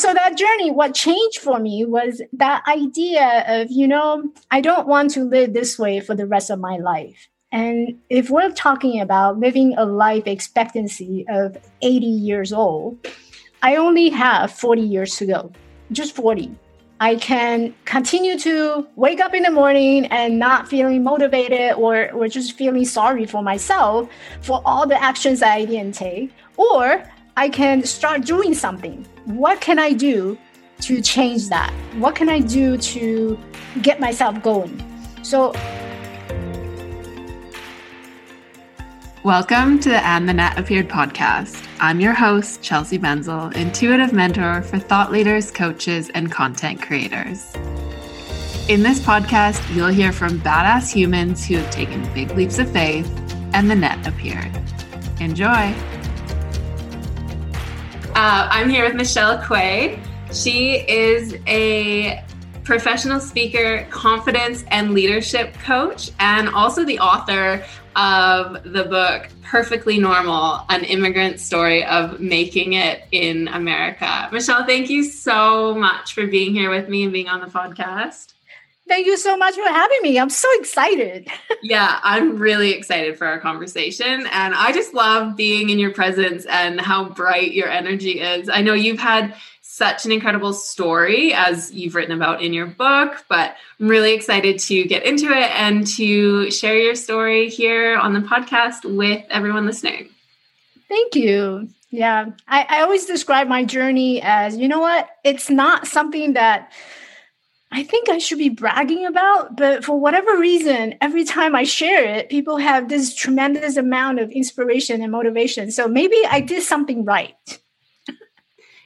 so that journey, what changed for me was that idea of, you know, I don't want to live this way for the rest of my life. And if we're talking about living a life expectancy of 80 years old, I only have 40 years to go, just 40. I can continue to wake up in the morning and not feeling motivated or, or just feeling sorry for myself for all the actions that I didn't take. Or I can start doing something. What can I do to change that? What can I do to get myself going? So Welcome to the And the Net Appeared podcast. I'm your host, Chelsea Benzel, intuitive mentor for thought leaders, coaches, and content creators. In this podcast, you'll hear from badass humans who have taken big leaps of faith and the net appeared. Enjoy. Uh, I'm here with Michelle Quay. She is a professional speaker, confidence and leadership coach, and also the author of the book Perfectly Normal An Immigrant Story of Making It in America. Michelle, thank you so much for being here with me and being on the podcast. Thank you so much for having me. I'm so excited. yeah, I'm really excited for our conversation. And I just love being in your presence and how bright your energy is. I know you've had such an incredible story as you've written about in your book, but I'm really excited to get into it and to share your story here on the podcast with everyone listening. Thank you. Yeah, I, I always describe my journey as you know what? It's not something that I think I should be bragging about, but for whatever reason, every time I share it, people have this tremendous amount of inspiration and motivation. So maybe I did something right.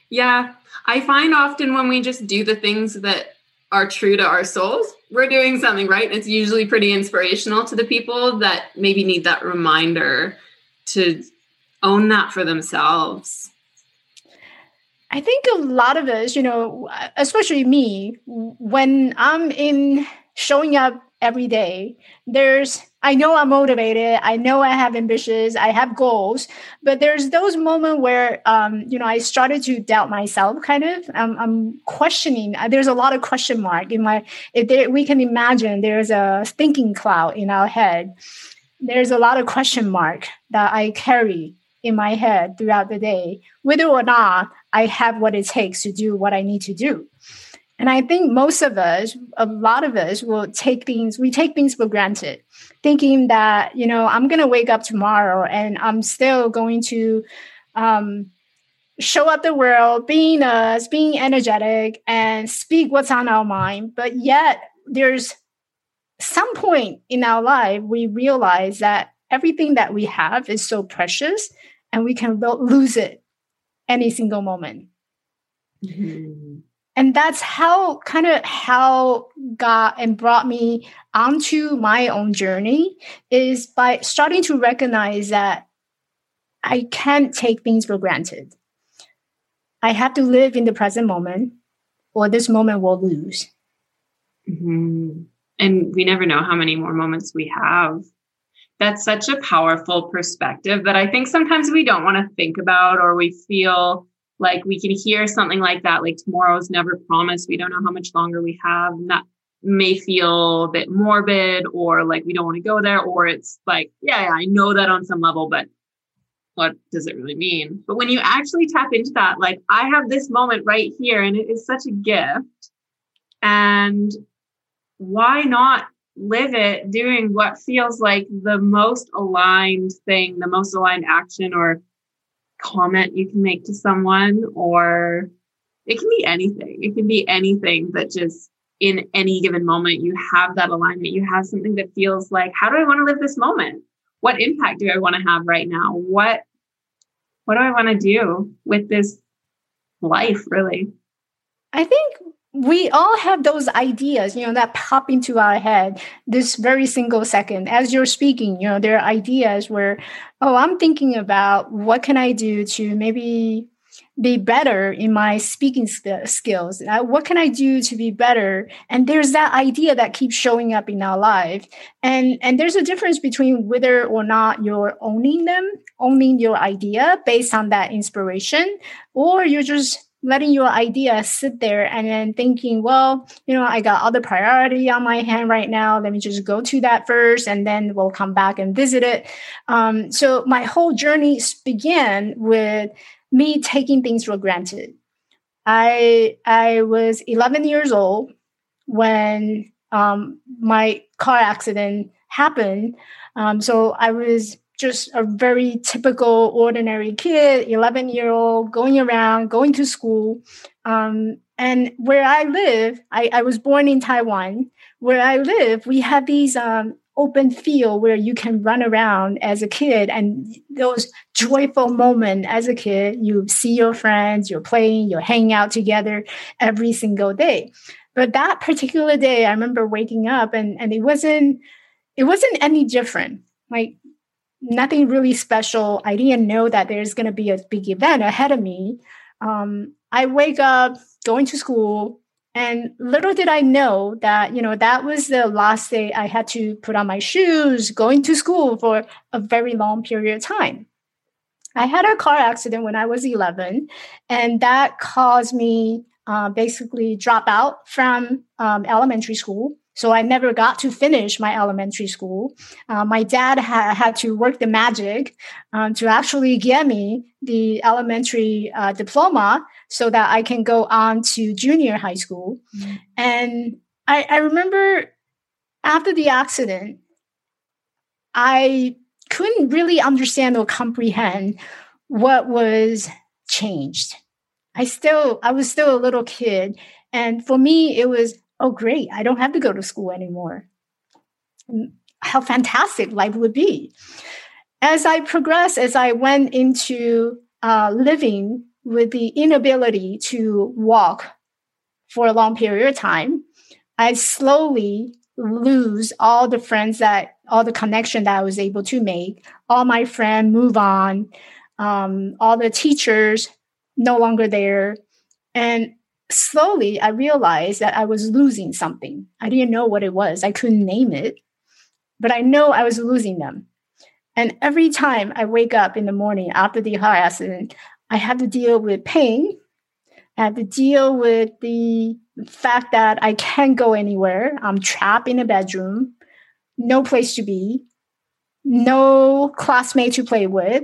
yeah, I find often when we just do the things that are true to our souls, we're doing something right. It's usually pretty inspirational to the people that maybe need that reminder to own that for themselves. I think a lot of us, you know, especially me, when I'm in showing up every day, there's I know I'm motivated. I know I have ambitions. I have goals, but there's those moments where, um, you know, I started to doubt myself. Kind of, um, I'm questioning. Uh, there's a lot of question mark in my. If there, we can imagine, there's a thinking cloud in our head. There's a lot of question mark that I carry in my head throughout the day, whether or not I have what it takes to do what I need to do. And I think most of us, a lot of us will take things, we take things for granted, thinking that, you know, I'm going to wake up tomorrow and I'm still going to um, show up the world, being us, being energetic and speak what's on our mind. But yet there's some point in our life, we realize that everything that we have is so precious and we can lose it any single moment. Mm-hmm and that's how kind of how got and brought me onto my own journey is by starting to recognize that I can't take things for granted. I have to live in the present moment, or this moment will lose. Mm-hmm. And we never know how many more moments we have. That's such a powerful perspective that I think sometimes we don't want to think about, or we feel like we can hear something like that, like tomorrow's never promised. We don't know how much longer we have. And that may feel a bit morbid or like we don't want to go there. Or it's like, yeah, yeah, I know that on some level, but what does it really mean? But when you actually tap into that, like I have this moment right here and it is such a gift. And why not live it doing what feels like the most aligned thing, the most aligned action or comment you can make to someone, or it can be anything. It can be anything that just in any given moment you have that alignment. You have something that feels like, how do I want to live this moment? What impact do I want to have right now? What what do I want to do with this life, really? I think we all have those ideas, you know, that pop into our head this very single second. As you're speaking, you know, there are ideas where, oh, I'm thinking about what can I do to maybe be better in my speaking skills? Uh, what can I do to be better? And there's that idea that keeps showing up in our life. And, and there's a difference between whether or not you're owning them, owning your idea based on that inspiration, or you're just letting your idea sit there and then thinking, well, you know, I got other priority on my hand right now. Let me just go to that first and then we'll come back and visit it. Um, so my whole journey began with me taking things for granted. I I was 11 years old when um, my car accident happened. Um, so I was just a very typical, ordinary kid, 11 year old, going around, going to school. Um, and where I live, I, I, was born in Taiwan. Where I live, we have these um, open field where you can run around as a kid and those joyful moments as a kid you see your friends you're playing you're hanging out together every single day but that particular day i remember waking up and and it wasn't it wasn't any different like nothing really special. I didn't know that there's going to be a big event ahead of me. Um, I wake up going to school, and little did I know that you know that was the last day I had to put on my shoes going to school for a very long period of time. I had a car accident when I was 11, and that caused me uh, basically drop out from um, elementary school so I never got to finish my elementary school. Uh, my dad ha- had to work the magic um, to actually get me the elementary uh, diploma so that I can go on to junior high school. Mm-hmm. And I, I remember after the accident, I couldn't really understand or comprehend what was changed. I still, I was still a little kid. And for me, it was oh, great, I don't have to go to school anymore. Mm, how fantastic life would be. As I progressed, as I went into uh, living with the inability to walk for a long period of time, I slowly lose all the friends that all the connection that I was able to make. All my friends move on. Um, all the teachers no longer there. And slowly I realized that I was losing something. I didn't know what it was. I couldn't name it, but I know I was losing them. And every time I wake up in the morning after the car accident, I have to deal with pain. I have to deal with the fact that I can't go anywhere. I'm trapped in a bedroom, no place to be, no classmate to play with.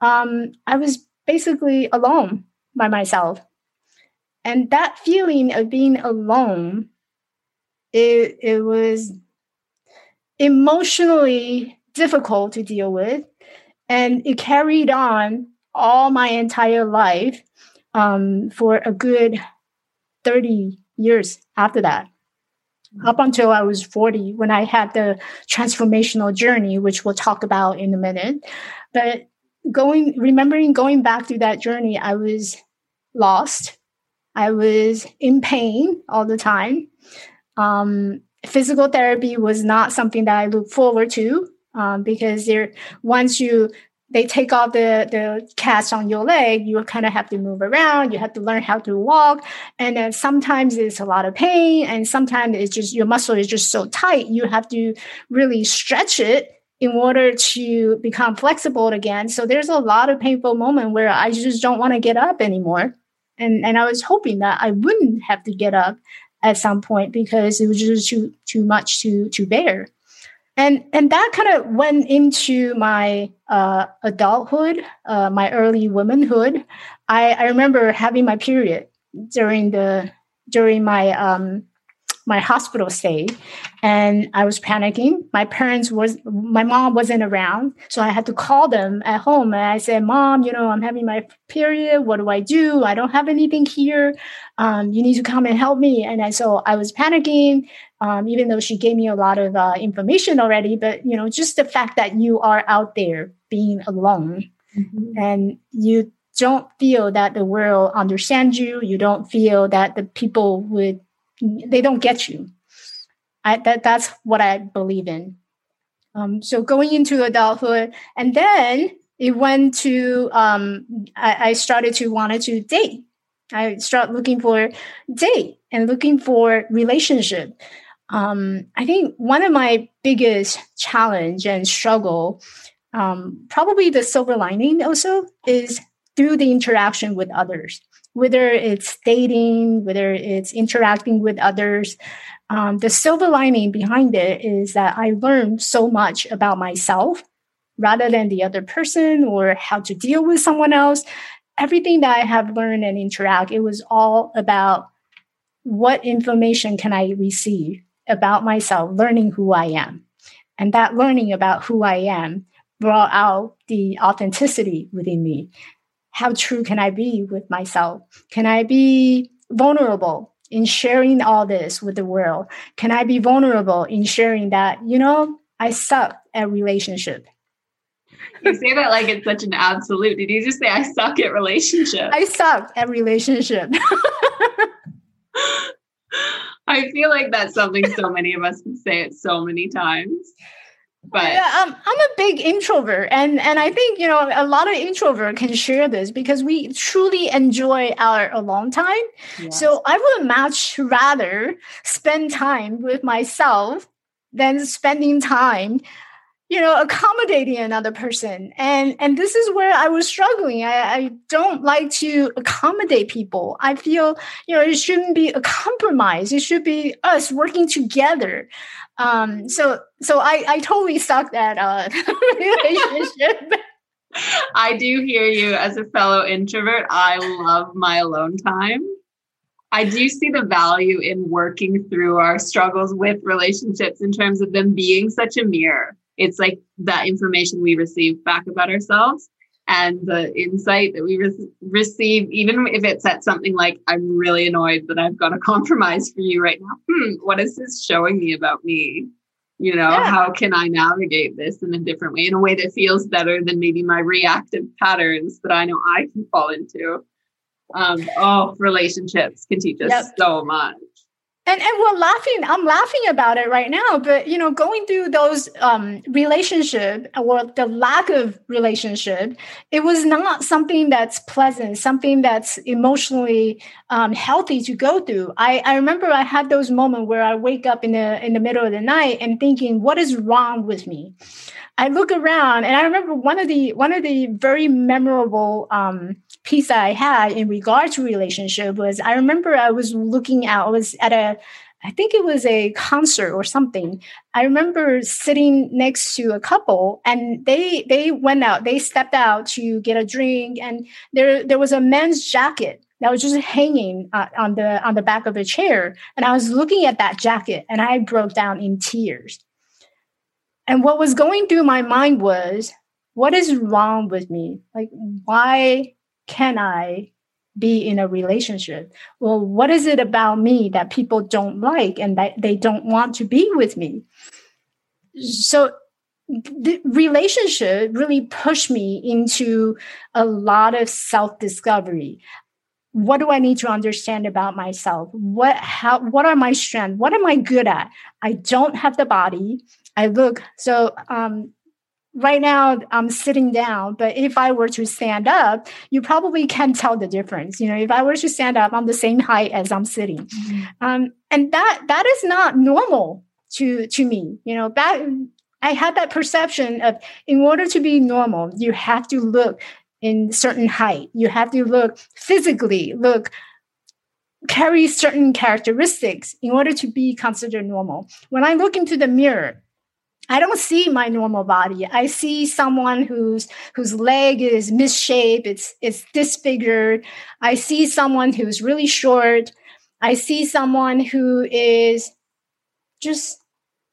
Um, I was basically alone by myself. And that feeling of being alone, it, it was emotionally difficult to deal with. And it carried on all my entire life um, for a good 30 years after that up until I was 40 when I had the transformational journey, which we'll talk about in a minute. But going, remembering going back through that journey, I was lost. I was in pain all the time. Um, physical therapy was not something that I look forward to um, because there once you they take off the the cast on your leg, you kind of have to move around. You have to learn how to walk, and then sometimes it's a lot of pain, and sometimes it's just your muscle is just so tight. You have to really stretch it in order to become flexible again. So there's a lot of painful moment where I just don't want to get up anymore and and I was hoping that I wouldn't have to get up at some point because it was just too too much to to bear. And and that kind of went into my uh, adulthood, uh, my early womanhood. I, I remember having my period during the during my um, my hospital stay and I was panicking. My parents was my mom wasn't around, so I had to call them at home and I said, "Mom, you know, I'm having my period. What do I do? I don't have anything here. Um, you need to come and help me." And I, so I was panicking, um, even though she gave me a lot of uh, information already. But you know, just the fact that you are out there being alone mm-hmm. and you don't feel that the world understands you. You don't feel that the people would they don't get you. I, that that's what I believe in. Um, so going into adulthood, and then it went to um, I, I, started to wanted to date. I start looking for date and looking for relationship. Um, I think one of my biggest challenge and struggle, um, probably the silver lining also, is through the interaction with others whether it's dating, whether it's interacting with others. Um, the silver lining behind it is that I learned so much about myself rather than the other person or how to deal with someone else. Everything that I have learned and interact, it was all about what information can I receive about myself, learning who I am. And that learning about who I am brought out the authenticity within me. How true can I be with myself? Can I be vulnerable in sharing all this with the world? Can I be vulnerable in sharing that, you know, I suck at relationship? You say that like it's such an absolute. Did you just say I suck at relationship? I suck at relationship. I feel like that's something so many of us can say it so many times. But yeah, um, I'm a big introvert, and and I think you know a lot of introvert can share this because we truly enjoy our alone time. Yes. So I would much rather spend time with myself than spending time you know accommodating another person. And and this is where i was struggling. I, I don't like to accommodate people. I feel you know it shouldn't be a compromise. It should be us working together um so so i i totally sucked at uh relationship. I do hear you. As a fellow introvert i love my alone time. I do see the value in working through our struggles with relationships in terms of them being such a mirror. It's like that information we receive back about ourselves and the insight that we re- receive, even if it's at something like, I'm really annoyed that I've got a compromise for you right now. Hmm, what is this showing me about me? You know, yeah. how can I navigate this in a different way, in a way that feels better than maybe my reactive patterns that I know I can fall into? Um, oh, relationships can teach us yep. so much and and we're laughing i'm laughing about it right now but you know going through those um relationship or the lack of relationship it was not something that's pleasant something that's emotionally um, healthy to go through. I i remember i had those moments where i wake up in the in the middle of the night and thinking what is wrong with me? I look around and I remember one of the one of the very memorable um, piece I had in regard to relationship was I remember I was looking out. I was at a I think it was a concert or something. I remember sitting next to a couple and they they went out, they stepped out to get a drink and there there was a man's jacket that was just hanging uh, on the on the back of a chair and I was looking at that jacket and I broke down in tears and what was going through my mind was, what is wrong with me? Like, why can I be in a relationship? Well, what is it about me that people don't like and that they don't want to be with me? So the relationship really pushed me into a lot of self-discovery what do i need to understand about myself what how what are my strengths what am i good at i don't have the body I look. So um, right now I'm sitting down, but if I were to stand up, you probably can tell the difference. You know, if I were to stand up, I'm the same height as I'm sitting, mm-hmm. um, and that that is not normal to to me. You know, that I had that perception of in order to be normal, you have to look in certain height. You have to look physically look carry certain characteristics in order to be considered normal. When I look into the mirror, I don't see my normal body. I see someone whose whose leg is misshaped, it's it's disfigured. I see someone who's really short. I see someone who is just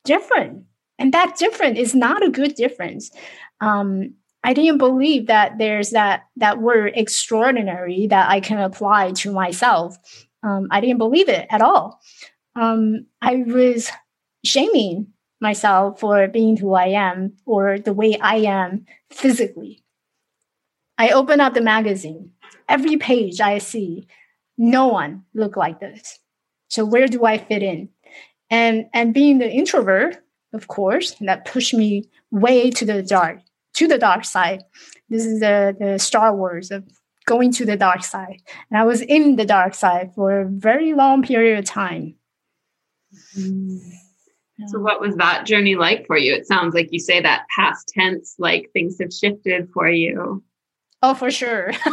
different. And that different is not a good difference. Um, I didn't believe that there's that that word extraordinary that I can apply to myself. Um, I didn't believe it at all. Um, I was shaming myself for being who I am or the way I am physically. I open up the magazine. Every page I see, no one look like this. So where do I fit in? And and being the introvert, of course, that pushed me way to the dark, to the dark side. This is the, the Star Wars of going to the dark side. And I was in the dark side for a very long period of time. Mm-hmm. So, what was that journey like for you? It sounds like you say that past tense, like things have shifted for you. Oh, for sure.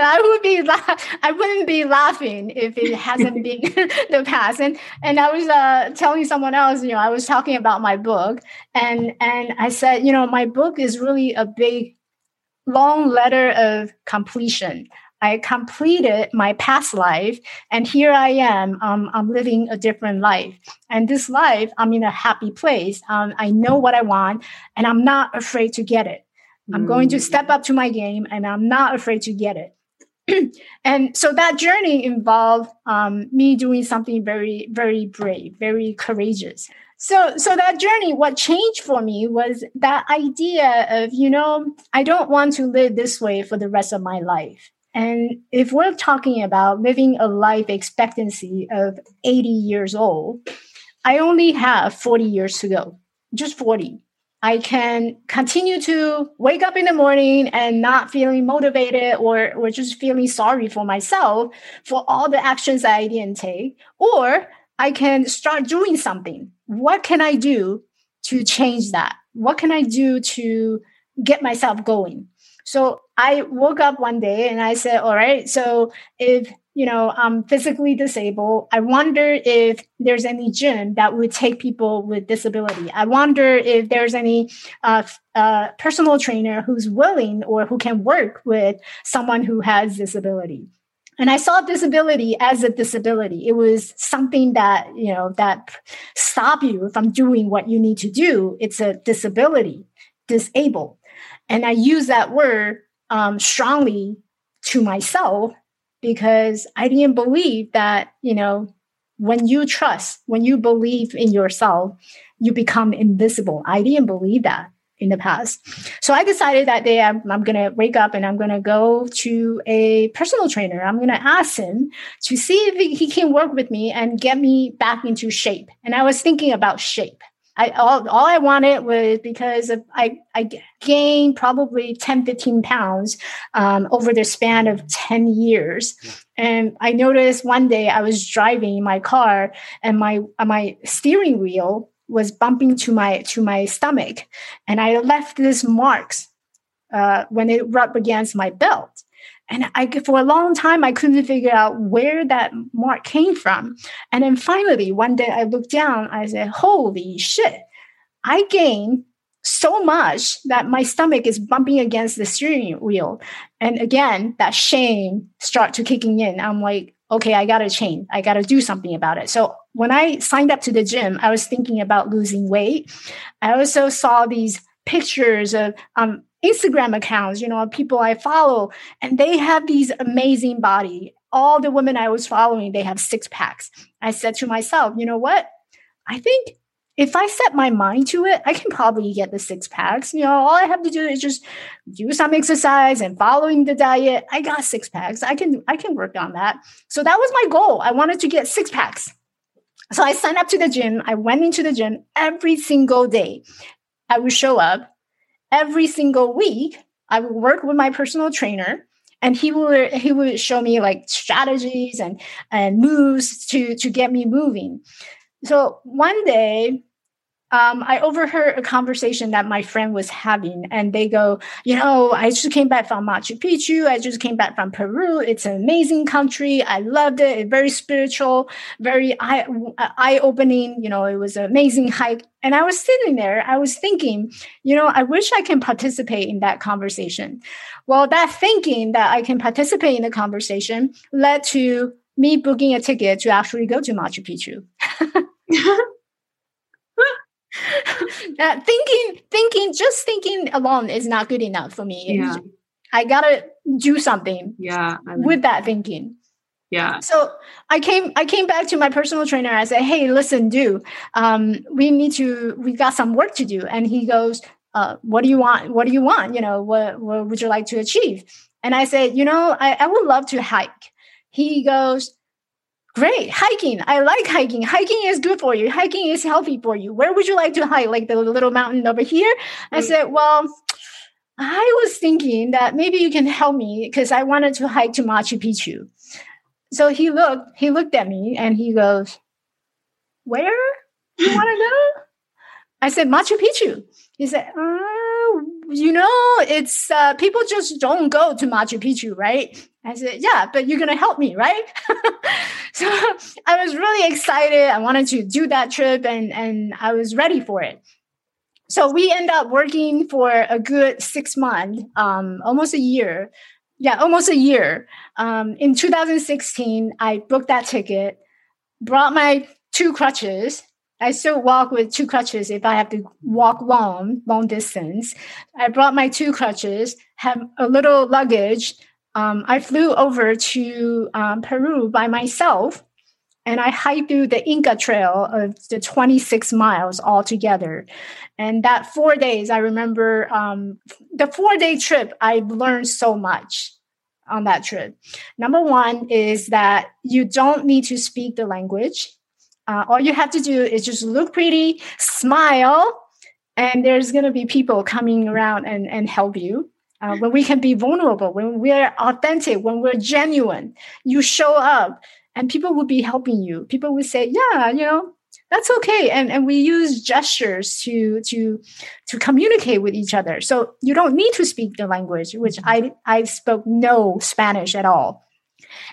I would be la- I wouldn't be laughing if it hasn't been the past. And and I was uh, telling someone else, you know, I was talking about my book, and and I said, you know, my book is really a big, long letter of completion. I completed my past life, and here I am. Um, I'm living a different life, and this life, I'm in a happy place. Um, I know what I want, and I'm not afraid to get it. I'm going to step up to my game, and I'm not afraid to get it. and so that journey involved um, me doing something very, very brave, very courageous. So, so that journey, what changed for me was that idea of, you know, I don't want to live this way for the rest of my life. And if we're talking about living a life expectancy of 80 years old, I only have 40 years to go, just 40. I can continue to wake up in the morning and not feeling motivated or, or just feeling sorry for myself for all the actions I didn't take. Or I can start doing something. What can I do to change that? What can I do to get myself going? So I woke up one day and I said, all right, so if you know I'm physically disabled, I wonder if there's any gym that would take people with disability. I wonder if there's any uh, uh, personal trainer who's willing or who can work with someone who has disability. And I saw disability as a disability. It was something that, you know, that stop you from doing what you need to do. It's a disability, disabled. And I use that word um, strongly to myself because I didn't believe that, you know, when you trust, when you believe in yourself, you become invisible. I didn't believe that in the past. So I decided that day I'm, I'm going to wake up and I'm going to go to a personal trainer. I'm going to ask him to see if he can work with me and get me back into shape. And I was thinking about shape. I all, all I wanted was because of, I I gained probably 10, 15 pounds um, over the span of 10 years. Yeah. And I noticed one day I was driving my car and my my steering wheel was bumping to my to my stomach, and I left these marks uh, when it rubbed against my belt. And I, for a long time, I couldn't figure out where that mark came from. And then finally, one day I looked down, I said, Holy shit, I gained so much that my stomach is bumping against the steering wheel. And again, that shame start to kicking in. I'm like, okay, I got to change. I got to do something about it. So when I signed up to the gym, I was thinking about losing weight. I also saw these pictures of um, Instagram accounts, you know, people I follow, and they have these amazing body. All the women I was following, they have six packs. I said to myself, you know what? I think if I set my mind to it, I can probably get the six packs. You know, all I have to do is just do some exercise and following the diet. I got six packs. I can I can work on that. So that was my goal. I wanted to get six packs. So I signed up to the gym. I went into the gym every single day. I would show up every single week i would work with my personal trainer and he would he would show me like strategies and and moves to to get me moving. So one day um, I overheard a conversation that my friend was having, and they go, You know, I just came back from Machu Picchu. I just came back from Peru. It's an amazing country. I loved it. It's very spiritual, very eye, eye opening. You know, it was an amazing hike. And I was sitting there, I was thinking, you know, I wish I can participate in that conversation. Well, that thinking that I can participate in the conversation led to me booking a ticket to actually go to Machu Picchu. uh, thinking, thinking, just thinking alone is not good enough for me. Yeah. I gotta do something. Yeah, with that thinking. Yeah. So I came, I came back to my personal trainer. I said, "Hey, listen, do um, we need to? We got some work to do." And he goes, uh, "What do you want? What do you want? You know, what, what would you like to achieve?" And I said, "You know, I, I would love to hike." He goes, Great. Hiking. I like hiking. Hiking is good for you. Hiking is healthy for you. Where would you like to hike? Like the little mountain over here? I said, Well, I was thinking that maybe you can help me because I wanted to hike to Machu Picchu. So he looked, he looked at me and he goes, Where you want to go? I said, Machu Picchu. He said, uh, you know, it's uh, people just don't go to Machu Picchu, right? I said, yeah, but you're going to help me, right? so I was really excited. I wanted to do that trip and, and I was ready for it. So we end up working for a good six months, um, almost a year. Yeah, almost a year. Um, in 2016, I booked that ticket, brought my two crutches. I still walk with two crutches if I have to walk long, long distance. I brought my two crutches, have a little luggage. Um, I flew over to um, Peru by myself and I hiked through the Inca Trail of the 26 miles altogether. And that four days, I remember um, the four day trip, I learned so much on that trip. Number one is that you don't need to speak the language. Uh, all you have to do is just look pretty, smile, and there's going to be people coming around and, and help you. Uh, when we can be vulnerable, when we're authentic, when we're genuine, you show up, and people will be helping you people will say yeah you know that's okay and and we use gestures to to to communicate with each other so you don't need to speak the language which mm-hmm. i i spoke no spanish at all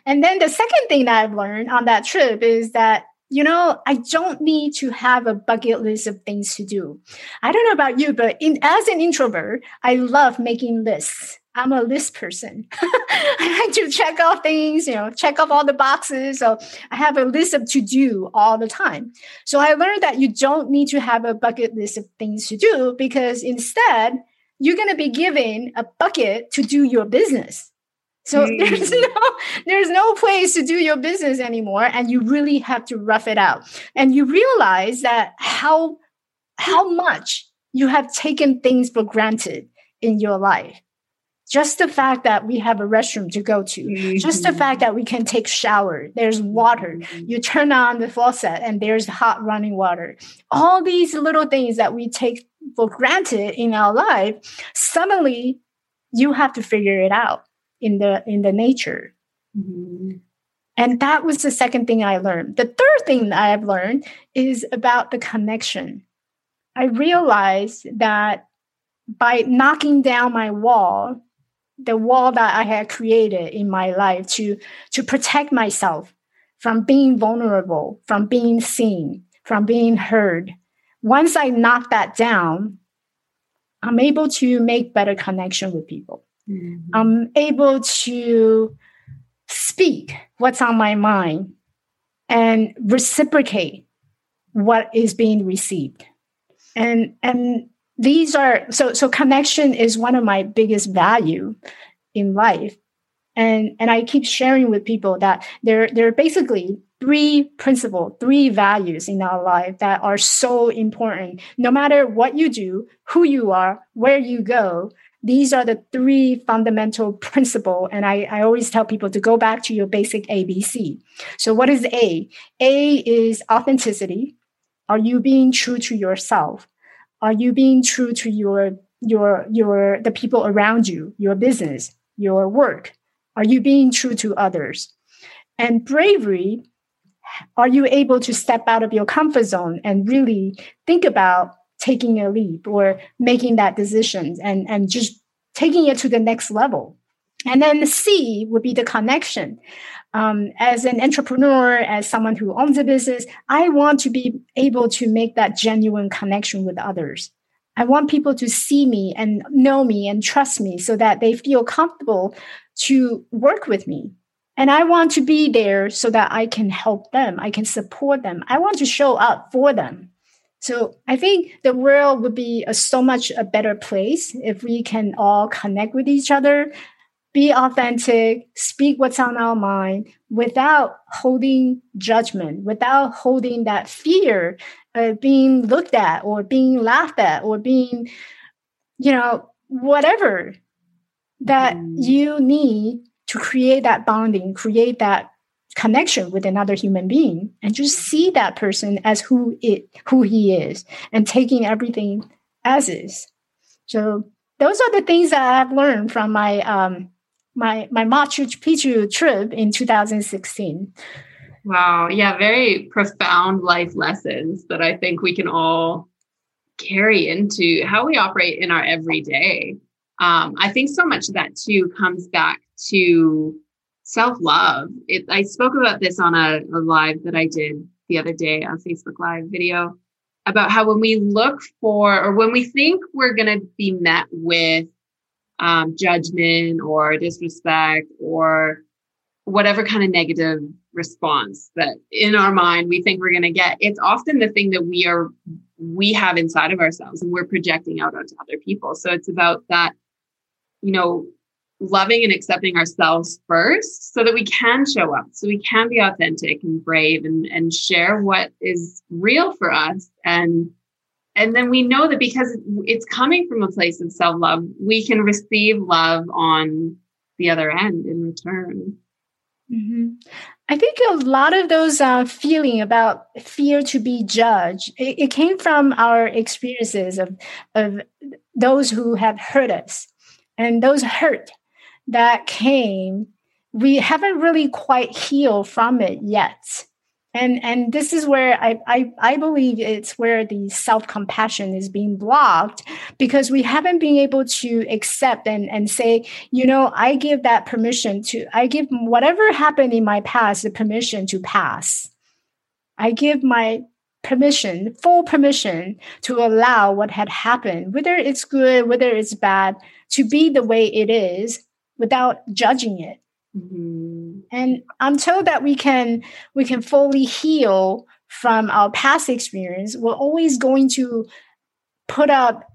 and then the second thing that i've learned on that trip is that you know i don't need to have a bucket list of things to do i don't know about you but in as an introvert i love making lists I'm a list person. I like to check off things, you know, check off all the boxes. So I have a list of to do all the time. So I learned that you don't need to have a bucket list of things to do because instead you're going to be given a bucket to do your business. So mm. there's no there's no place to do your business anymore and you really have to rough it out. And you realize that how how much you have taken things for granted in your life just the fact that we have a restroom to go to mm-hmm. just the fact that we can take shower there's water mm-hmm. you turn on the faucet and there's hot running water all these little things that we take for granted in our life suddenly you have to figure it out in the in the nature mm-hmm. and that was the second thing i learned the third thing that i've learned is about the connection i realized that by knocking down my wall the wall that I had created in my life to to protect myself from being vulnerable, from being seen, from being heard. Once I knock that down, I'm able to make better connection with people. Mm-hmm. I'm able to speak what's on my mind and reciprocate what is being received. And and these are so so connection is one of my biggest value in life and and i keep sharing with people that there there are basically three principles three values in our life that are so important no matter what you do who you are where you go these are the three fundamental principles and I, I always tell people to go back to your basic abc so what is a? A is authenticity. Are you being true to yourself? Are you being true to your your your the people around you your business your work? Are you being true to others? And bravery are you able to step out of your comfort zone and really think about taking a leap or making that decision and and just taking it to the next level and then the c would be the connection um, as an entrepreneur, as someone who owns a business, I want to be able to make that genuine connection with others. I want people to see me and know me and trust me so that they feel comfortable to work with me. And I want to be there so that I can help them, I can support them. I want to show up for them. So I think the world would be a, so much a better place if we can all connect with each other, be authentic, speak what's on our mind without holding judgment, without holding that fear of being looked at or being laughed at or being, you know, whatever that mm. you need to create that bonding, create that connection with another human being and just see that person as who it who he is and taking everything as is. So those are the things that I've learned from my um, my my Machu Picchu trip in 2016. Wow, yeah, very profound life lessons that I think we can all carry into how we operate in our everyday. Um, I think so much of that too comes back to self love. I spoke about this on a, a live that I did the other day, a Facebook Live video about how when we look for or when we think we're going to be met with um, judgment or disrespect or whatever kind of negative response that in our mind we think we're going to get it's often the thing that we are we have inside of ourselves and we're projecting out onto other people so it's about that you know loving and accepting ourselves first so that we can show up so we can be authentic and brave and and share what is real for us. And and then we know that because it's coming from a place of self-love we can receive love on the other end in return. Mm-hmm. i think a lot of those uh, feeling about fear to be judged it, it came from our experiences of of those who have hurt us. And those hurt that came, we haven't really quite healed from it yet. And, and this is where I, I, I believe it's where the self compassion is being blocked because we haven't been able to accept and, and say, you know, I give that permission to, I give whatever happened in my past the permission to pass. I give my permission, full permission to allow what had happened, whether it's good, whether it's bad, to be the way it is without judging it. Mm-hmm. And until that we can we can fully heal from our past experience, we're always going to put up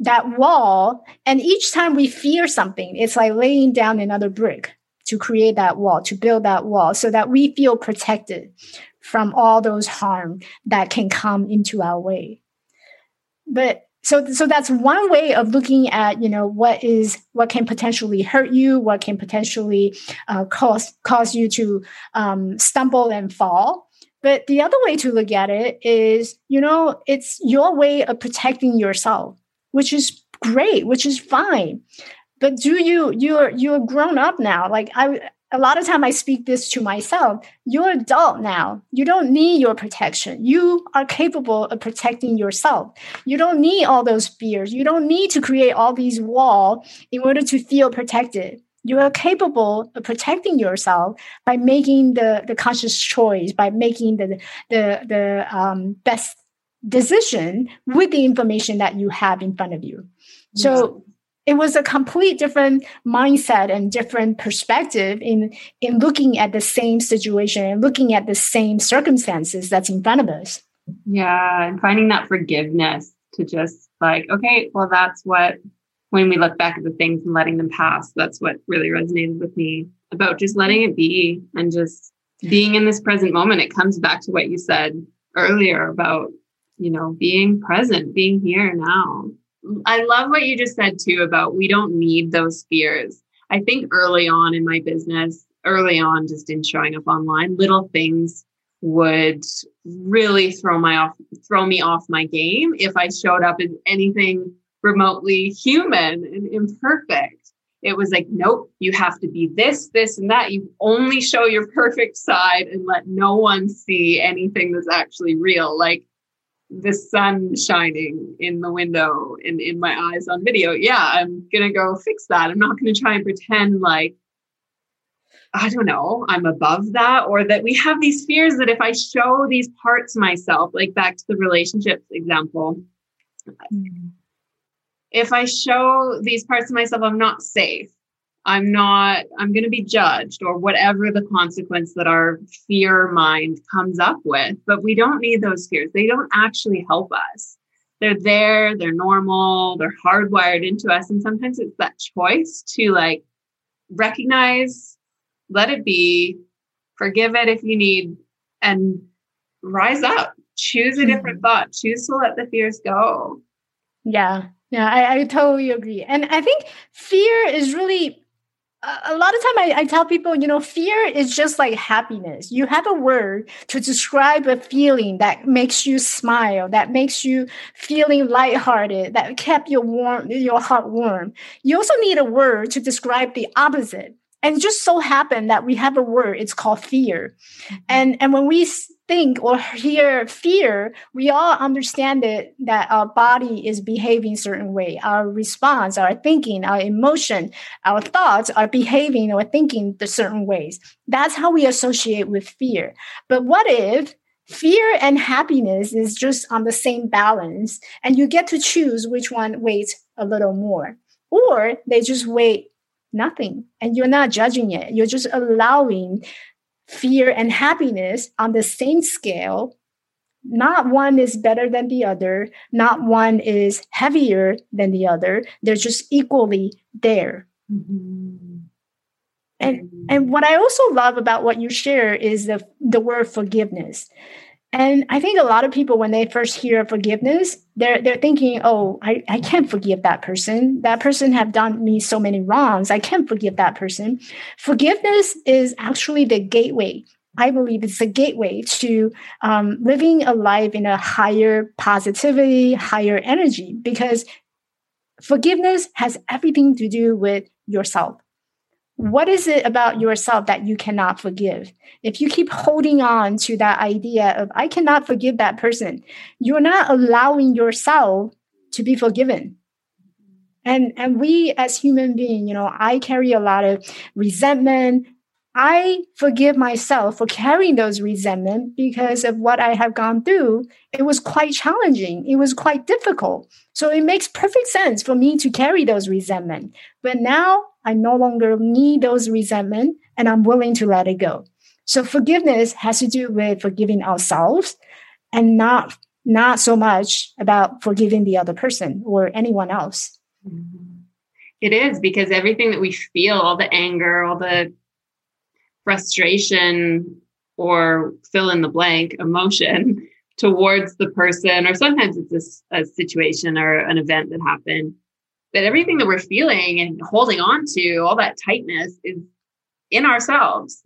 that wall. And each time we fear something, it's like laying down another brick to create that wall, to build that wall so that we feel protected from all those harm that can come into our way. But so so that's one way of looking at you know what is what can potentially hurt you what can potentially uh, cause cause you to um, stumble and fall. But the other way to look at it is you know it's your way of protecting yourself which is great which is fine. But do you you're you're grown up now. Like i a lot of time I speak this to myself. You're adult now. You don't need your protection. You are capable of protecting yourself. You don't need all those fears. You don't need to create all these walls in order to feel protected. You are capable of protecting yourself by making the, the conscious choice, by making the the the um, best decision with the information that you have in front of you. So it was a complete different mindset and different perspective in in looking at the same situation and looking at the same circumstances that's in front of us. Yeah and finding that forgiveness to just like okay well that's what when we look back at the things and letting them pass that's what really resonated with me about just letting it be and just being in this present moment. It comes back to what you said earlier about you know being present being here now I love what you just said too about we don't need those fears. I think early on in my business, early on just in showing up online, little things would really throw my off throw me off my game if I showed up as anything remotely human and imperfect. It was like, nope, you have to be this, this, and that. You only show your perfect side and let no one see anything that's actually real. Like the sun shining in the window in, in my eyes on video. Yeah, I'm gonna go fix that. I'm not gonna try and pretend like I don't know, I'm above that, or that we have these fears that if I show these parts myself, like back to the relationships example, mm-hmm. if I show these parts of myself, I'm not safe. I'm not, I'm going to be judged or whatever the consequence that our fear mind comes up with. But we don't need those fears. They don't actually help us. They're there, they're normal, they're hardwired into us. And sometimes it's that choice to like recognize, let it be, forgive it if you need, and rise up. Choose a hmm. different thought. Choose to let the fears go. Yeah. Yeah, I, I totally agree. And I think fear is really a lot of time I, I, tell people, you know, fear is just like happiness. You have a word to describe a feeling that makes you smile, that makes you feeling lighthearted, that kept your warm, your heart warm. You also need a word to describe the opposite, and just so happened that we have a word it's called fear mm-hmm. and and when we think or hear fear we all understand it that our body is behaving certain way. Our response our thinking our emotion our thoughts are behaving or thinking the certain ways. That's how we associate with fear. But what if fear and happiness is just on the same balance and you get to choose which one weighs a little more? Or they just weigh nothing and you're not judging it. You're just allowing fear and happiness on the same scale. Not one is better than the other. Not one is heavier than the other. They're just equally there. Mm-hmm. and and what i also love about what you share is the the word forgiveness and I think a lot of people, when they first hear forgiveness, they're they're thinking, "Oh, I, I can't forgive that person. That person have done me so many wrongs. I can't forgive that person." Forgiveness is actually the gateway. I believe it's a gateway to um, living a life in a higher positivity, higher energy, because forgiveness has everything to do with yourself what is it about yourself that you cannot forgive? If you keep holding on to that idea of, I cannot forgive that person, you're not allowing yourself to be forgiven. And, and we as human beings, you know, I carry a lot of resentment. I forgive myself for carrying those resentment because of what I have gone through. It was quite challenging. It was quite difficult. So it makes perfect sense for me to carry those resentment. But now I no longer need those resentment and I'm willing to let it go. So forgiveness has to do with forgiving ourselves and not not so much about forgiving the other person or anyone else. It is because everything that we feel, all the anger, all the frustration, or fill in the blank emotion towards the person, or sometimes it's a, a situation or an event that happened that everything that we're feeling and holding on to, all that tightness is in ourselves.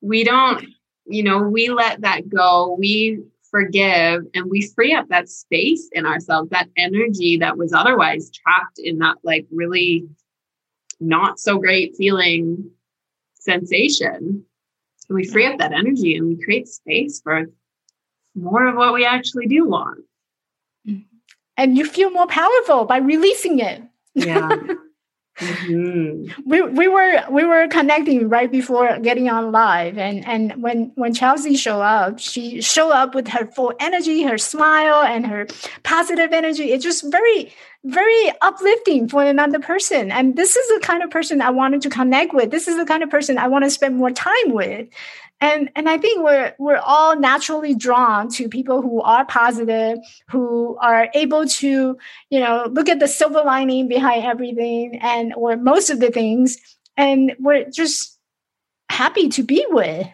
We don't, you know, we let that go. We forgive and we free up that space in ourselves, that energy that was otherwise trapped in that like really not so great feeling sensation. And we free up that energy and we create space for more of what we actually do want and you feel more powerful by releasing it. Yeah. Mm-hmm. we we were we were connecting right before getting on live and and when when Chelsea showed up she showed up with her full energy her smile and her positive energy it's just very very uplifting for another person and this is the kind of person I wanted to connect with this is the kind of person I want to spend more time with and and i think we're we're all naturally drawn to people who are positive who are able to you know look at the silver lining behind everything and or most of the things and we're just happy to be with.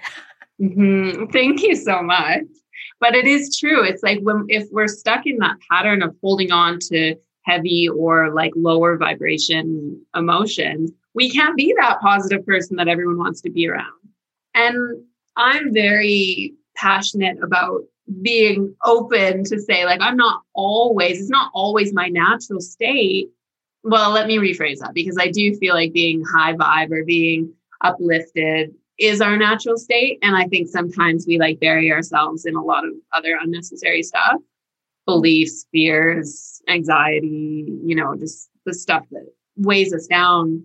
Mm-hmm. thank you so much. But it is true. It's like when if we're stuck in that pattern of holding on to heavy or like lower vibration emotions we can't be that positive person that everyone wants to be around. And I'm very passionate about being open to say, like, I'm not always, it's not always my natural state. Well, let me rephrase that because I do feel like being high vibe or being uplifted is our natural state. And I think sometimes we like bury ourselves in a lot of other unnecessary stuff beliefs, fears, anxiety, you know, just the stuff that weighs us down.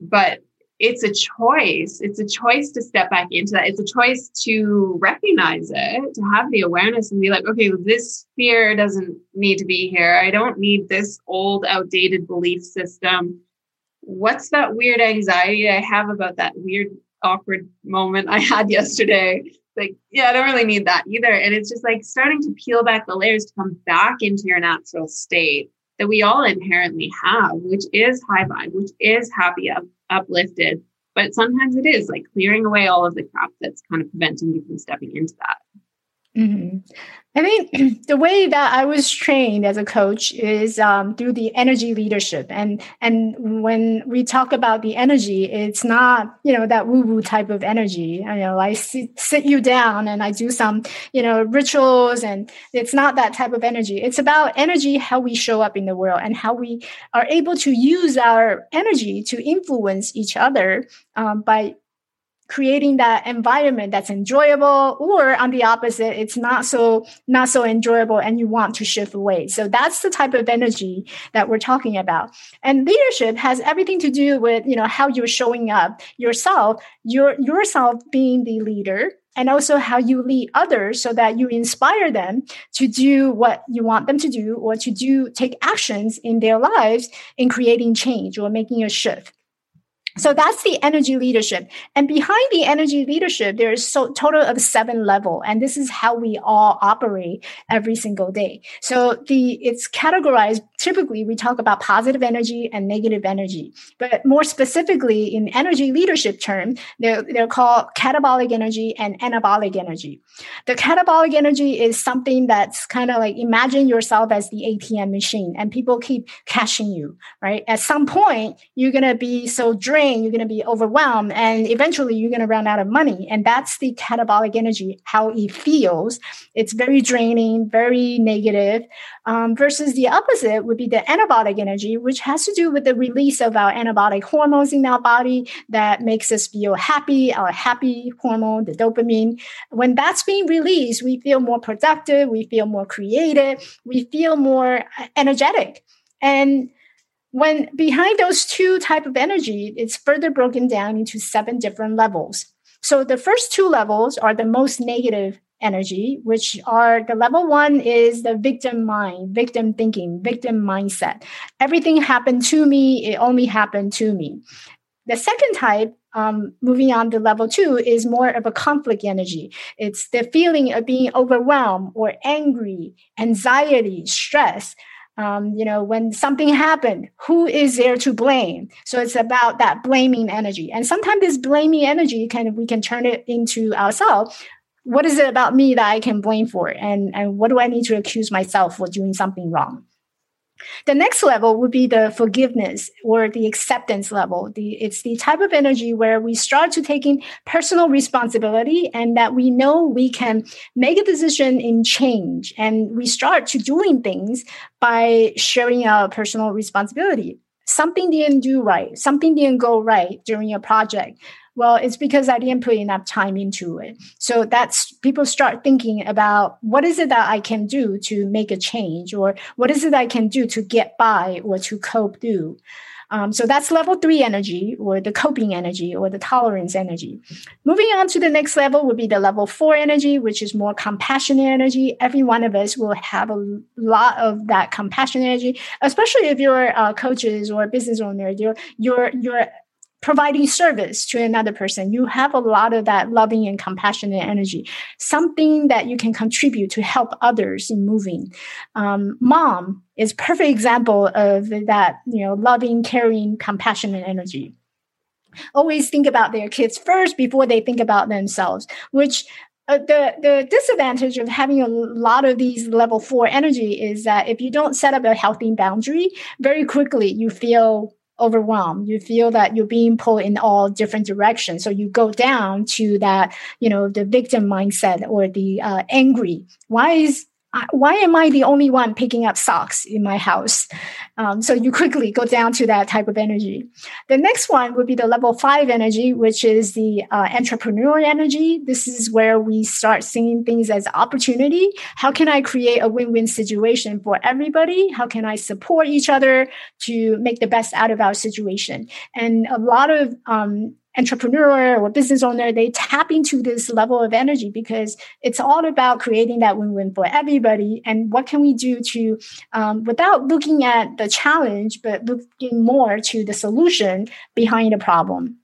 But it's a choice. It's a choice to step back into that. It's a choice to recognize it, to have the awareness and be like, okay, this fear doesn't need to be here. I don't need this old, outdated belief system. What's that weird anxiety I have about that weird, awkward moment I had yesterday? Like, yeah, I don't really need that either. And it's just like starting to peel back the layers to come back into your natural state that we all inherently have, which is high vibe, which is happy uplifted. But sometimes it is like clearing away all of the crap that's kind of preventing you from stepping into that. Mm-hmm. I think the way that I was trained as a coach is um, through the energy leadership, and and when we talk about the energy, it's not you know that woo woo type of energy. You know, I sit, sit you down and I do some you know rituals, and it's not that type of energy. It's about energy, how we show up in the world, and how we are able to use our energy to influence each other um, by creating that environment that's enjoyable or on the opposite it's not so not so enjoyable and you want to shift away. So that's the type of energy that we're talking about. And leadership has everything to do with you know how you're showing up yourself your yourself being the leader and also how you lead others so that you inspire them to do what you want them to do or to do take actions in their lives in creating change or making a shift so that's the energy leadership. And behind the energy leadership, there is so total of seven level. And this is how we all operate every single day. So the it's categorized. Typically, we talk about positive energy and negative energy. But more specifically, in energy leadership term, they're, they're called catabolic energy and anabolic energy. The catabolic energy is something that's kind of like imagine yourself as the ATM machine and people keep cashing you, right? At some point, you're gonna be so drained you're going to be overwhelmed, and eventually you're going to run out of money. And that's the catabolic energy, how it feels. It's very draining, very negative. Um, versus the opposite would be the anabolic energy, which has to do with the release of our anabolic hormones in our body that makes us feel happy, our happy hormone, the dopamine. When that's being released, we feel more productive, we feel more creative, we feel more energetic. And when behind those two type of energy it's further broken down into seven different levels. So the first two levels are the most negative energy which are the level one is the victim mind victim thinking victim mindset. Everything happened to me it only happened to me. The second type um, moving on to level two is more of a conflict energy. It's the feeling of being overwhelmed or angry, anxiety, stress um, you know, when something happened, who is there to blame? So it's about that blaming energy. And sometimes this blaming energy can we can turn it into ourselves. What is it about me that I can blame for? And, and what do I need to accuse myself for doing something wrong? The next level would be the forgiveness or the acceptance level. The, it's the type of energy where we start to taking personal responsibility and that we know we can make a decision in change and we start to doing things by sharing our personal responsibility. Something didn't do right, something didn't go right during a project. Well, it's because I didn't put enough time into it. So that's people start thinking about what is it that I can do to make a change, or what is it I can do to get by or to cope through. Um, so that's level three energy, or the coping energy, or the tolerance energy. Moving on to the next level would be the level four energy, which is more compassionate energy. Every one of us will have a lot of that compassion energy, especially if you're uh, coaches or business owner. You're you're you're providing service to another person. You have a lot of that loving and compassionate energy something that you can contribute to help others in moving. Um, mom is perfect example of that you know loving caring compassionate energy. Always think about their kids first before they think about themselves which uh, the the disadvantage of having a lot of these level four energy is that if you don't set up a healthy boundary very quickly you feel overwhelmed. You feel that you're being pulled in all different directions. So you go down to that you know the victim mindset or the uh, angry. Why is why am I the only one picking up socks in my house? Um, so you quickly go down to that type of energy. The next one would be the level five energy, which is the uh, entrepreneurial energy. This is where we start seeing things as opportunity. How can I create a win-win situation for everybody? How can I support each other to make the best out of our situation? And a lot of um, entrepreneur or business owner, they tap into this level of energy because it's all about creating that win-win for everybody. And what can we do to, um, without looking at the challenge, but looking more to the solution behind the problem.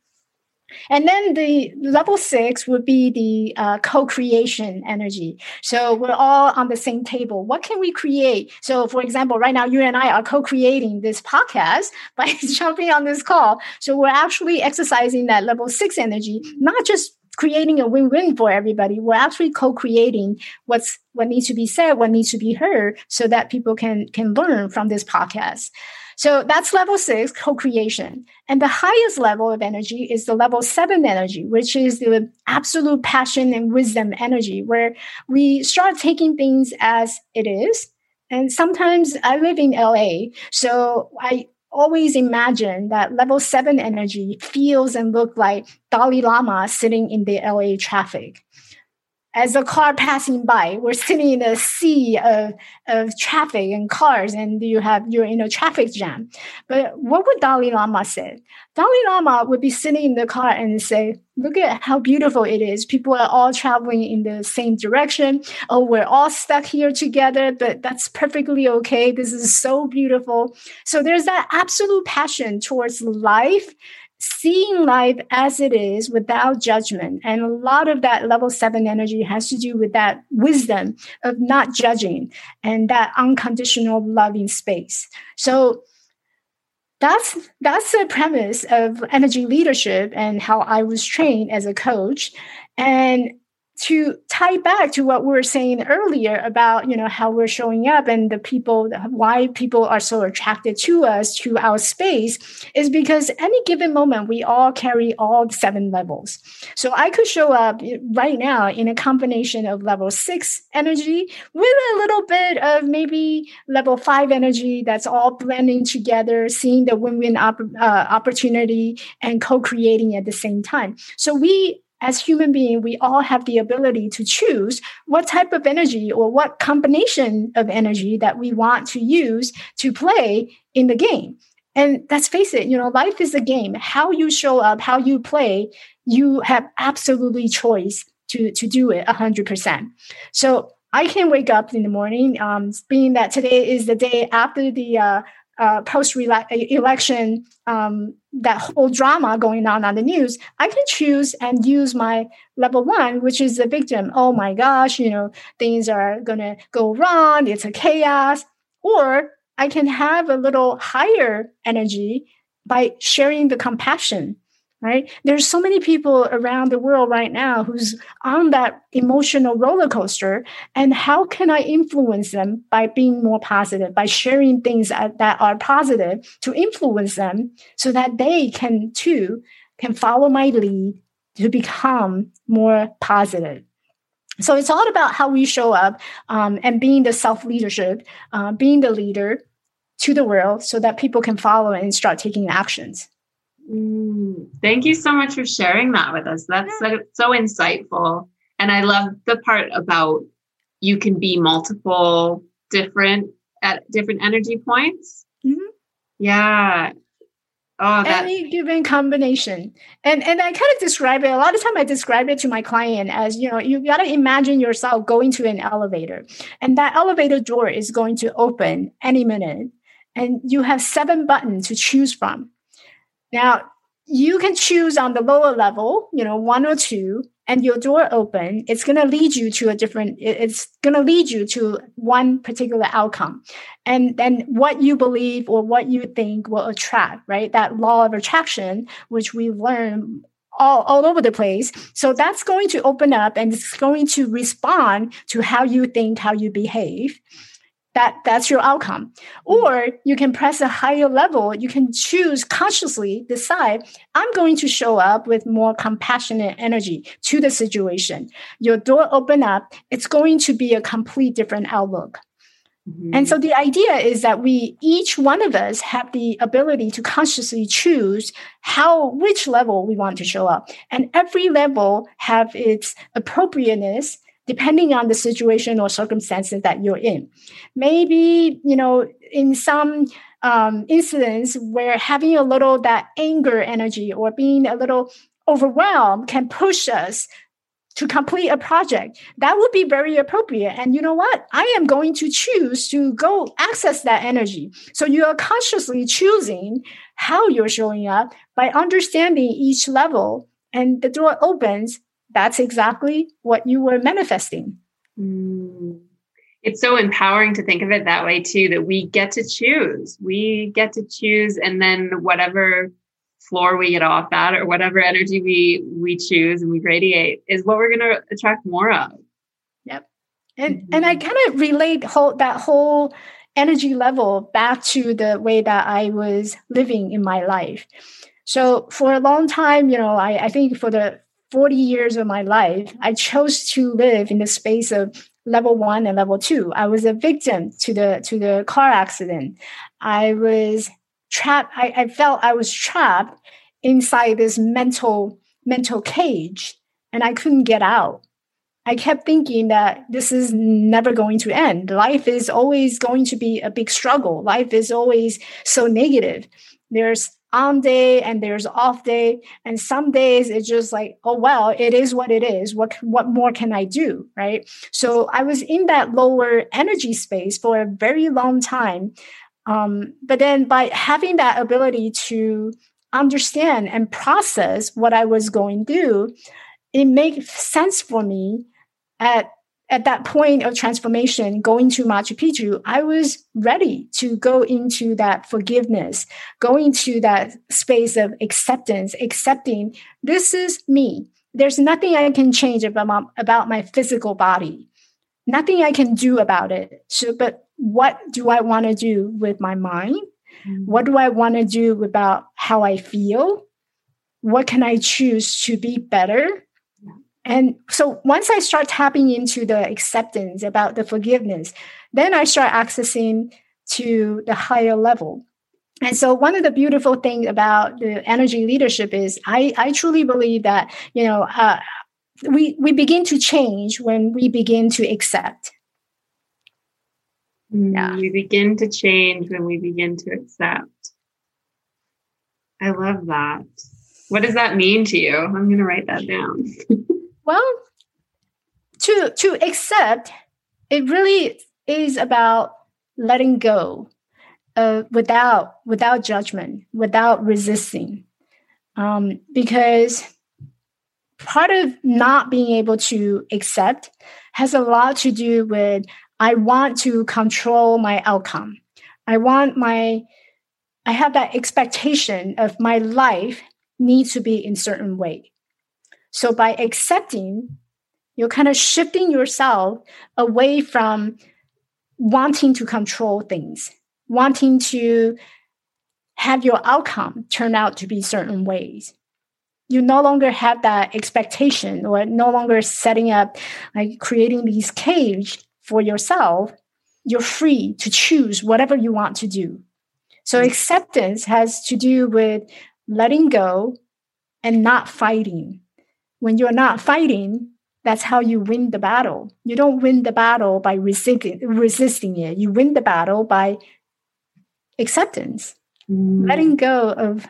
And then the level six would be the uh, co-creation energy. So we're all on the same table. What can we create? So, for example, right now you and I are co-creating this podcast by jumping on this call. So we're actually exercising that level six energy, not just creating a win-win for everybody. We're actually co-creating what's what needs to be said, what needs to be heard, so that people can can learn from this podcast. So that's level six, co-creation. And the highest level of energy is the level seven energy, which is the absolute passion and wisdom energy, where we start taking things as it is. And sometimes I live in LA, so I always imagine that level seven energy feels and look like Dalai Lama sitting in the LA traffic as a car passing by, we're sitting in a sea of, of traffic and cars, and you have you're in a traffic jam. But what would Dalai Lama say? Dalai Lama would be sitting in the car and say, "Look at how beautiful it is. People are all traveling in the same direction. Oh, we're all stuck here together, but that's perfectly okay. This is so beautiful." So there's that absolute passion towards life seeing life as it is without judgment. And a lot of that level seven energy has to do with that wisdom of not judging and that unconditional loving space. So that's that's the premise of energy leadership and how I was trained as a coach. And to tie back to what we were saying earlier about you know how we're showing up and the people why people are so attracted to us to our space is because any given moment we all carry all seven levels. So i could show up right now in a combination of level six energy with a little bit of maybe level five energy that's all blending together seeing the win-win op- uh, opportunity and co-creating at the same time. So we as human beings, we all have the ability to choose what type of energy or what combination of energy that we want to use to play in the game. And let's face it, you know, life is a game. How you show up, how you play, you have absolutely choice to, to do it 100%. So I can wake up in the morning, um, being that today is the day after the uh, uh, post election um, that whole drama going on on the news, I can choose and use my level one, which is the victim. Oh my gosh, you know, things are going to go wrong. It's a chaos. Or I can have a little higher energy by sharing the compassion right? There's so many people around the world right now who's on that emotional roller coaster and how can i influence them by being more positive by sharing things that, that are positive to influence them so that they can too can follow my lead to become more positive. So it's all about how we show up um, and being the self leadership uh, being the leader to the world so that people can follow and start taking actions Mm, thank you so much for sharing that with us. That's so, so insightful. And I love the part about you can be multiple different at different energy points. Mm-hmm. Yeah. Oh, that... any given combination. And and I kind of describe it a lot of time I describe it to my client as, you know, you got to imagine yourself going to an elevator and that elevator door is going to open any minute and you have seven buttons to choose from now, you can choose on the lower level, you know, one or two, and your door open. It's going to lead you to a different, it's going to lead you to one particular outcome. And then what you believe or what you think will attract, right? That law of attraction, which we learn all, all over the place. So that's going to open up and it's going to respond to how you think, how you behave that that's your outcome. Mm-hmm. or you can press a higher level. You can choose consciously decide i'm going to show up with more compassionate energy to the situation. Your door open up it's going to be a complete different outlook. Mm-hmm. and so the idea is that we each one of us have the ability to consciously choose how which level we want to show up. And every level have its appropriateness depending on the situation or circumstances that you're in. Maybe, you know, in some um, incidents where having a little that anger energy or being a little overwhelmed can push us to complete a project that would be very appropriate. And you know what? I am going to choose to go access that energy. So you are consciously choosing how you're showing up by understanding each level and the door opens that's exactly what you were manifesting. Mm. It's so empowering to think of it that way, too, that we get to choose. We get to choose, and then whatever floor we get off at or whatever energy we we choose and we radiate is what we're going to attract more of yep and mm-hmm. and i kind of relate whole that whole energy level back to the way that i was living in my life so for a long time you know i, I think for the 40 years of my life i chose to live in the space of level one and level two. I was a victim to the to the car accident. I was trapped I, I felt i was trapped inside this mental mental cage and i couldn't get out. I kept thinking that this is never going to end. Life is always going to be a big struggle. Life is always so negative. There's on day and there's off day. And some days it's just like oh well it is what it is. What what more can i do? Right? So i was in that lower energy space for a very long time. Um, but then by having that ability to understand and process what I was going through, it made sense for me at at that point of transformation going to Machu Picchu, I was ready to go into that forgiveness, going to that space of acceptance, accepting this is me. There's nothing I can change about my, about my physical body, nothing I can do about it. So, but what do I want to do with my mind? Mm-hmm. What do I want to do about how I feel? What can I choose to be better? And so once I start tapping into the acceptance about the forgiveness, then I start accessing to the higher level. And so one of the beautiful things about the energy leadership is I, I truly believe that, you know, uh, we, we begin to change when we begin to accept. Mm, yeah. We begin to change when we begin to accept. I love that. What does that mean to you? I'm going to write that down. well, to to accept, it really is about letting go uh, without without judgment, without resisting. Um, because part of not being able to accept has a lot to do with I want to control my outcome. I want my, I have that expectation of my life needs to be in certain way. So by accepting, you're kind of shifting yourself away from wanting to control things, wanting to have your outcome turn out to be certain ways. You no longer have that expectation or no longer setting up, like creating these cage for yourself, you're free to choose whatever you want to do. So acceptance has to do with letting go and not fighting. When you're not fighting, that's how you win the battle. You don't win the battle by resisting, resisting it. You win the battle by acceptance, mm. letting go of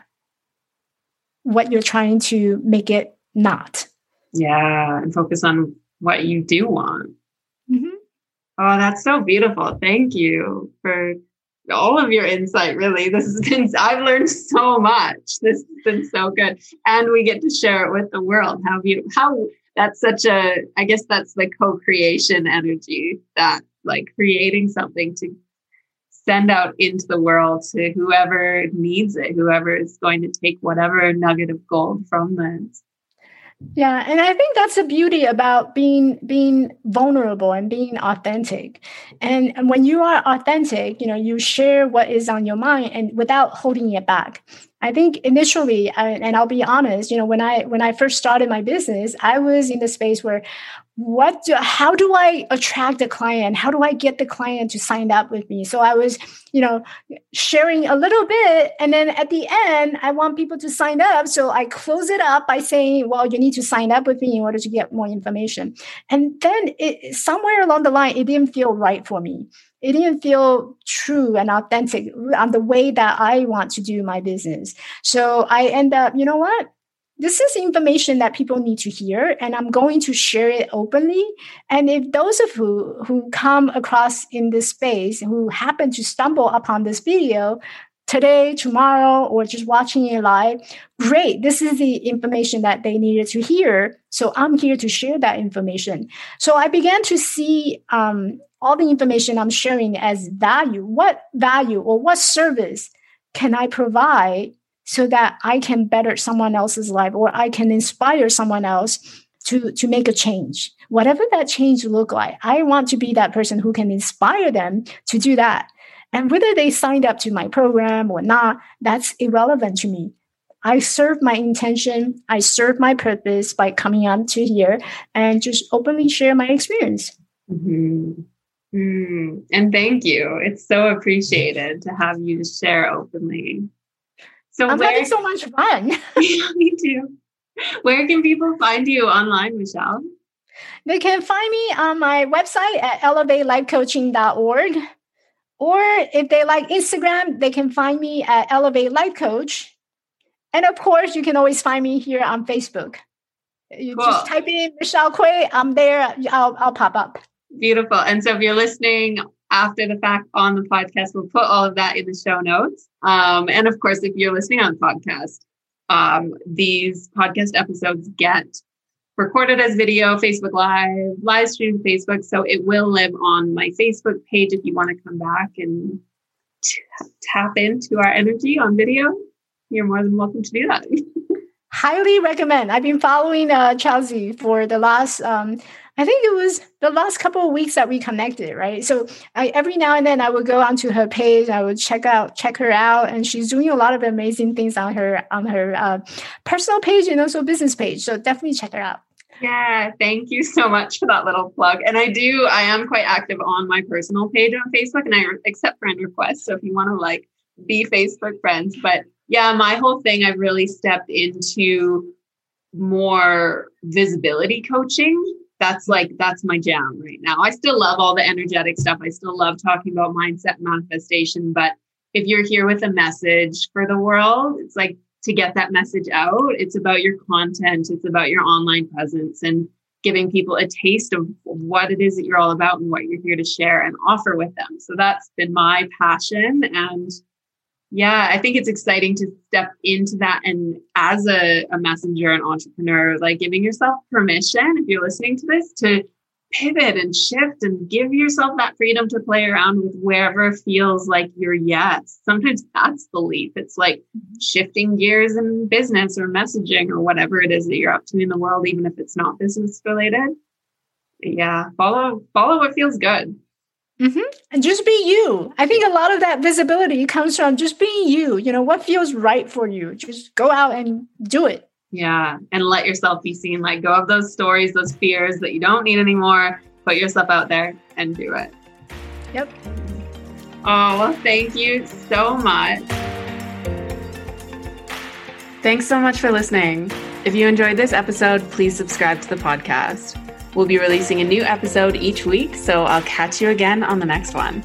what you're trying to make it not. Yeah, and focus on what you do want. Mm-hmm. Oh, that's so beautiful. Thank you for all of your insight, really. This has been, I've learned so much. This has been so good. And we get to share it with the world. How beautiful, how that's such a, I guess that's the co creation energy that like creating something to send out into the world to whoever needs it, whoever is going to take whatever nugget of gold from this. Yeah, and I think that's the beauty about being being vulnerable and being authentic. And, and when you are authentic, you know, you share what is on your mind and without holding it back. I think initially, and I'll be honest, you know, when I when I first started my business, I was in the space where what do, how do i attract a client? How do i get the client to sign up with me? So i was you know sharing a little bit and then at the end i want people to sign up. So i close it up by saying well you need to sign up with me in order to get more information. And then it, somewhere along the line it didn't feel right for me. It didn't feel true and authentic on the way that i want to do my business. So i end up you know what this is information that people need to hear and i'm going to share it openly. And if those of you who come across in this space who happen to stumble upon this video today tomorrow or just watching it live great this is the information that they needed to hear. So i'm here to share that information. So i began to see um, all the information i'm sharing as value. What value or what service can i provide so that I can better someone else's life or I can inspire someone else to, to make a change. Whatever that change look like, I want to be that person who can inspire them to do that. And whether they signed up to my program or not, that's irrelevant to me. I serve my intention, I serve my purpose by coming on to here and just openly share my experience. Mm-hmm. Mm, and thank you. It's so appreciated to have you share openly. So I'm where, having so much fun. me too. Where can people find you online, Michelle? They can find me on my website at elevatelifecoaching.org. Or if they like Instagram, they can find me at Elevate Life Coach. And of course, you can always find me here on Facebook. You cool. just type in Michelle Quay, I'm there, I'll, I'll pop up. Beautiful. And so if you're listening after the fact on the podcast, we'll put all of that in the show notes. Um, and of course, if you're listening on podcast, um, these podcast episodes get recorded as video, Facebook Live, live stream Facebook. So it will live on my Facebook page if you want to come back and t- tap into our energy on video. You're more than welcome to do that. Highly recommend. I've been following uh, Chelsea for the last um, I think it was the last couple of weeks that we connected, right? So I, every now and then I would go onto her page, I would check out, check her out, and she's doing a lot of amazing things on her on her uh, personal page and also business page. So definitely check her out. Yeah, thank you so much for that little plug. And I do, I am quite active on my personal page on Facebook, and I accept friend requests. So if you want to like be Facebook friends, but yeah, my whole thing, I've really stepped into more visibility coaching that's like that's my jam right now. I still love all the energetic stuff. I still love talking about mindset manifestation, but if you're here with a message for the world, it's like to get that message out, it's about your content, it's about your online presence and giving people a taste of what it is that you're all about and what you're here to share and offer with them. So that's been my passion and yeah, I think it's exciting to step into that and as a, a messenger and entrepreneur, like giving yourself permission, if you're listening to this, to pivot and shift and give yourself that freedom to play around with wherever feels like your yes. Sometimes that's the leap. It's like shifting gears in business or messaging or whatever it is that you're up to in the world, even if it's not business related. Yeah, follow follow what feels good. Mm-hmm. And just be you. I think a lot of that visibility comes from just being you. You know, what feels right for you. Just go out and do it. Yeah. And let yourself be seen. Like, go of those stories, those fears that you don't need anymore. Put yourself out there and do it. Yep. Oh, well, thank you so much. Thanks so much for listening. If you enjoyed this episode, please subscribe to the podcast. We'll be releasing a new episode each week, so I'll catch you again on the next one.